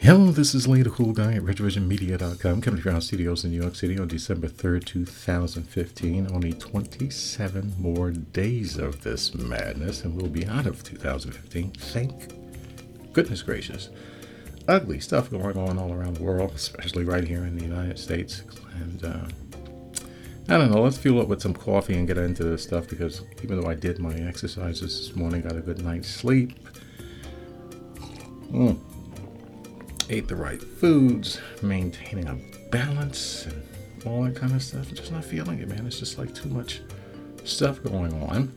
Hello, this is Lee the Cool Guy at RetrovisionMedia.com, coming from our studios in New York City on December 3rd, 2015. Only 27 more days of this madness, and we'll be out of 2015. Thank goodness gracious. Ugly stuff going on all around the world, especially right here in the United States. And uh, I don't know, let's fuel up with some coffee and get into this stuff because even though I did my exercises this morning, got a good night's sleep. Mm ate the right foods, maintaining a balance, and all that kind of stuff. I'm just not feeling it, man. It's just like too much stuff going on.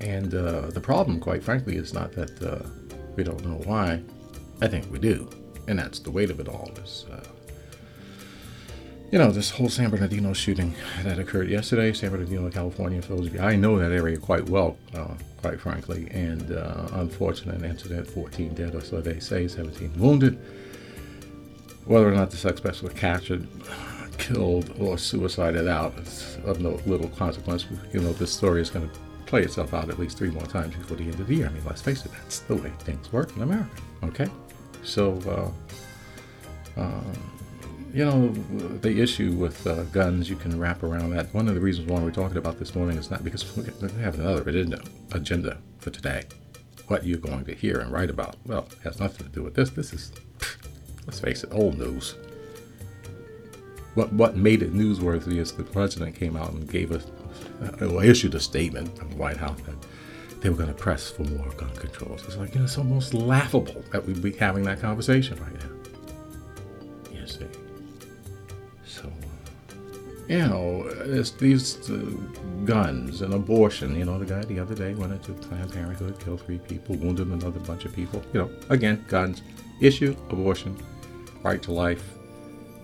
And uh, the problem, quite frankly, is not that uh, we don't know why. I think we do. And that's the weight of it all is, uh, you know, this whole San Bernardino shooting that occurred yesterday, San Bernardino, California. For those of you, I know that area quite well. Uh, quite frankly. And uh, unfortunate incident 14 dead, or so they say, 17 wounded. Whether or not the suspects were captured, killed, or suicided out is of no little consequence. You know, this story is going to play itself out at least three more times before the end of the year. I mean, let's face it, that's the way things work in America. Okay? So, uh, um, you know, the issue with uh, guns, you can wrap around that. One of the reasons why we're talking about this morning is not because we have another agenda, agenda for today. What you're going to hear and write about, well, has nothing to do with this. This is, let's face it, old news. What what made it newsworthy is the president came out and gave us, uh, well, issued a statement from the White House that they were going to press for more gun controls. It's like, you know, it's almost laughable that we'd be having that conversation right now. You know, it's these uh, guns and abortion. You know, the guy the other day went into Planned Parenthood, killed three people, wounded another bunch of people. You know, again, guns, issue, abortion, right to life,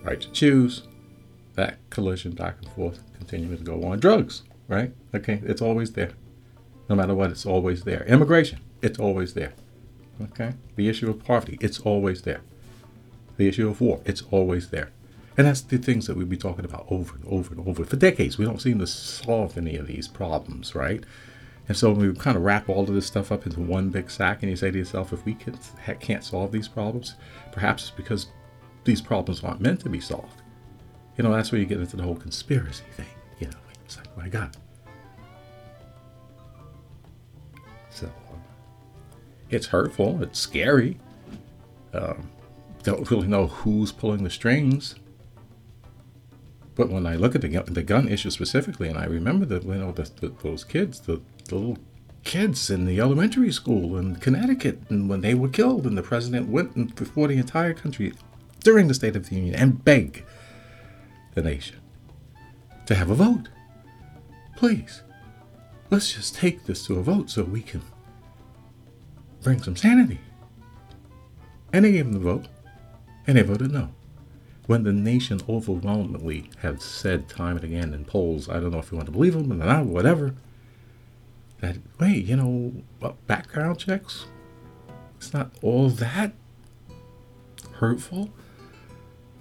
right to choose. That collision back and forth continuing to go on. Drugs, right? Okay, it's always there. No matter what, it's always there. Immigration, it's always there. Okay? The issue of poverty, it's always there. The issue of war, it's always there. And that's the things that we've been talking about over and over and over for decades. We don't seem to solve any of these problems, right? And so we kind of wrap all of this stuff up into one big sack, and you say to yourself, if we can, can't solve these problems, perhaps it's because these problems aren't meant to be solved. You know, that's where you get into the whole conspiracy thing. You know, it's like, my God. So, it's hurtful, it's scary. Um, don't really know who's pulling the strings but when I look at the, the gun issue specifically, and I remember that you know the, the, those kids, the, the little kids in the elementary school in Connecticut, and when they were killed, and the president went before the entire country during the State of the Union and begged the nation to have a vote. Please, let's just take this to a vote so we can bring some sanity. And they gave them the vote, and they voted no when the nation overwhelmingly have said time and again in polls, I don't know if you want to believe them or not, whatever, that, wait, you know, background checks, it's not all that hurtful.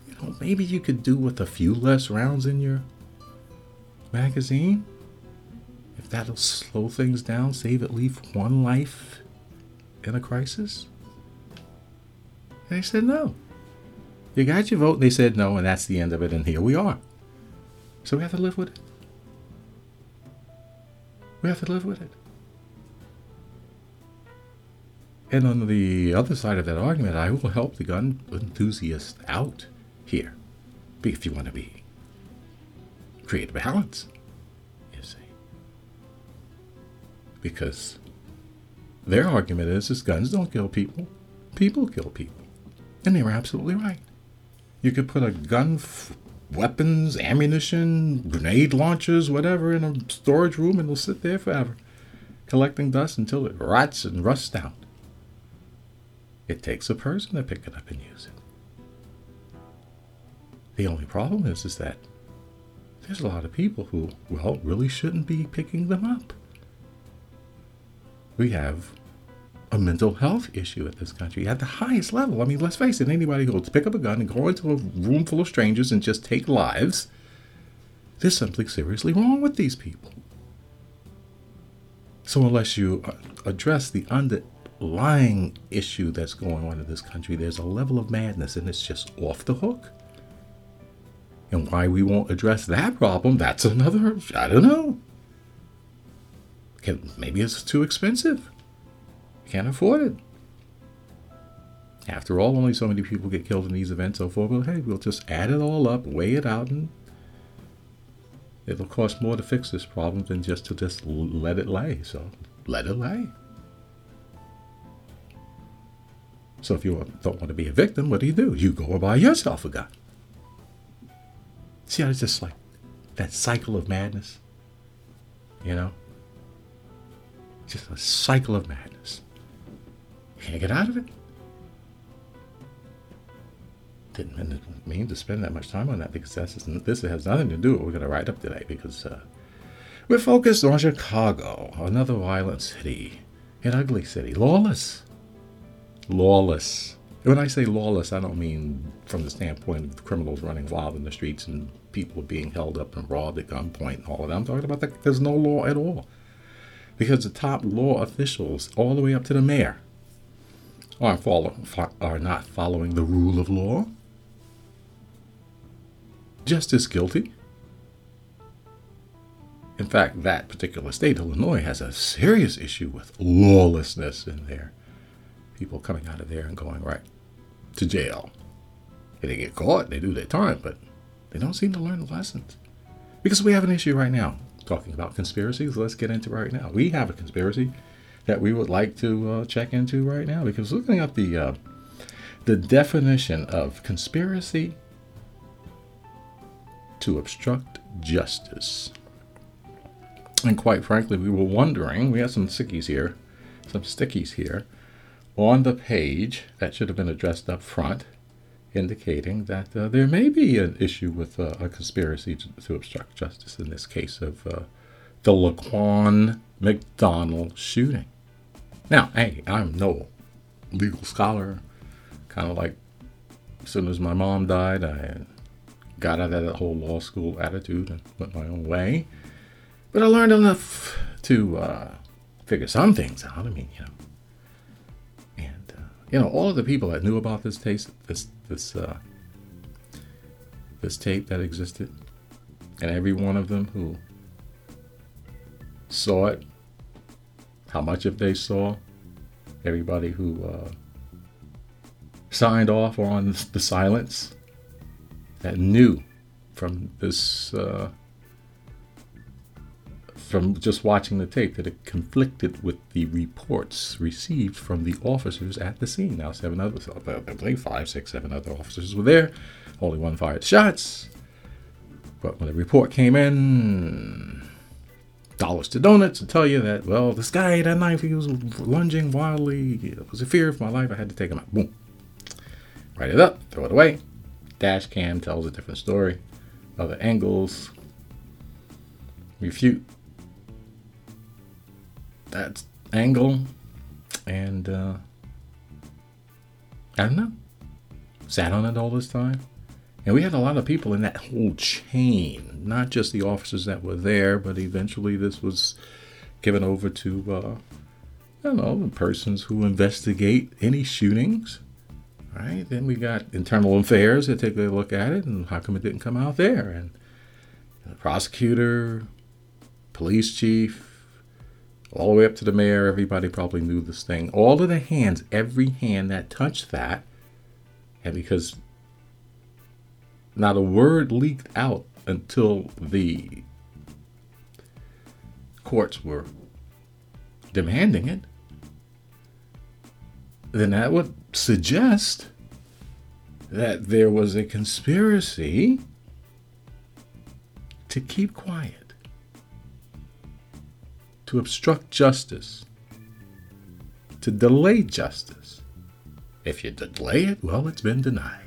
You know, maybe you could do with a few less rounds in your magazine. If that'll slow things down, save at least one life in a crisis. And they said no. You got your vote. and They said no, and that's the end of it, and here we are. So we have to live with it. We have to live with it. And on the other side of that argument, I will help the gun enthusiast out here. If you want to be create balance, you see. Because their argument is, is guns don't kill people. People kill people. And they were absolutely right. You could put a gun, f- weapons, ammunition, grenade launchers, whatever, in a storage room and it'll sit there forever, collecting dust until it rots and rusts out. It takes a person to pick it up and use it. The only problem is, is that there's a lot of people who, well, really shouldn't be picking them up. We have a mental health issue at this country at the highest level. I mean, let's face it, anybody who will pick up a gun and go into a room full of strangers and just take lives, there's something seriously wrong with these people. So, unless you uh, address the underlying issue that's going on in this country. There's a level of madness, and it's just off the hook. And why we won't address that problem, that's another, I don't know. Maybe it's too expensive. Can't afford it. After all, only so many people get killed in these events, so forth. Well, hey, we'll just add it all up, weigh it out, and it'll cost more to fix this problem than just to just let it lay. So let it lay. So if you don't want to be a victim, what do you do? You go and buy yourself a gun. See how it's just like that cycle of madness? You know? Just a cycle of madness. Can't get out of it. Didn't mean to spend that much time on that because this has nothing to do with what we're going to write up today because uh, we're focused on Chicago, another violent city, an ugly city, lawless. Lawless. When I say lawless, I don't mean from the standpoint of criminals running wild in the streets and people being held up and robbed at gunpoint and all of that. I'm talking about the, there's no law at all. Because the top law officials, all the way up to the mayor, are, follow, are not following the rule of law. Just as guilty. In fact, that particular state, Illinois, has a serious issue with lawlessness in there. People coming out of there and going right to jail. If they get caught, they do their time, but they don't seem to learn the lessons. Because we have an issue right now talking about conspiracies. Let's get into it right now. We have a conspiracy that we would like to uh, check into right now because looking up the uh, the definition of conspiracy to obstruct justice. And quite frankly, we were wondering, we have some stickies here, some stickies here on the page that should have been addressed up front indicating that uh, there may be an issue with uh, a conspiracy to, to, obstruct justice in this case of uh, the Laquan McDonald shooting. Now, hey, I'm no legal scholar. Kind of like as soon as my mom died, I got out of that whole law school attitude and went my own way. But I learned enough to uh, figure some things out. I mean, you know, and uh, you know, all of the people that knew about this taste, this this uh, this tape that existed, and every one of them who saw it, how much if they saw, everybody who uh, signed off on the silence, that knew from this. Uh, from just watching the tape that it conflicted with the reports received from the officers at the scene. Now, seven others, five, six, seven other officers were there. Only one fired shots. But when the report came in, dollars to donuts to tell you that, well, this guy that knife, he was lunging wildly. It was a fear of my life. I had to take him out. Boom. Write it up, throw it away. Dash cam tells a different story. Other angles refute that angle, and uh, I don't know, sat on it all this time. And we had a lot of people in that whole chain, not just the officers that were there, but eventually this was given over to, uh, I don't know, the persons who investigate any shootings. Right? Then we got internal affairs that take a look at it and how come it didn't come out there. And the prosecutor, police chief, all the way up to the mayor. Everybody probably knew this thing. All of the hands, every hand that touched that, and because not a word leaked out until the courts were demanding it, then that would suggest that there was a conspiracy to keep quiet to obstruct justice, to delay justice. If you delay it, well, it's been denied.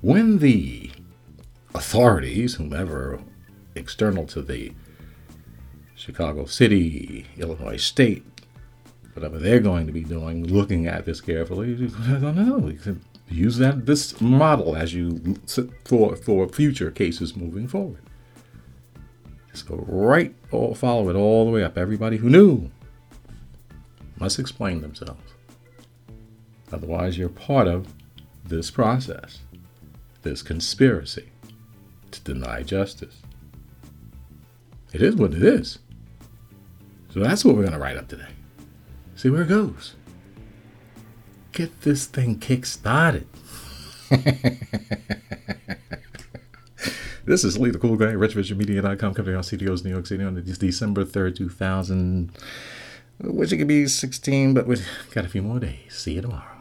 When the authorities, whomever external to the Chicago City, Illinois State, whatever they're going to be doing, looking at this carefully, I don't know use that this model as you for for future cases moving forward. Just go right, all, follow it all the way up. Everybody who knew must explain themselves. Otherwise, you're part of this process, this conspiracy to deny justice. It is what it is. So that's what we're going to write up today. See where it goes. Get this thing kick started. this is Lee the Cool Guy, RetrovisionMedia.com, coming on CDOs New York City on December 3rd, 2000. Wish it could be 16, but we've got a few more days. See you tomorrow.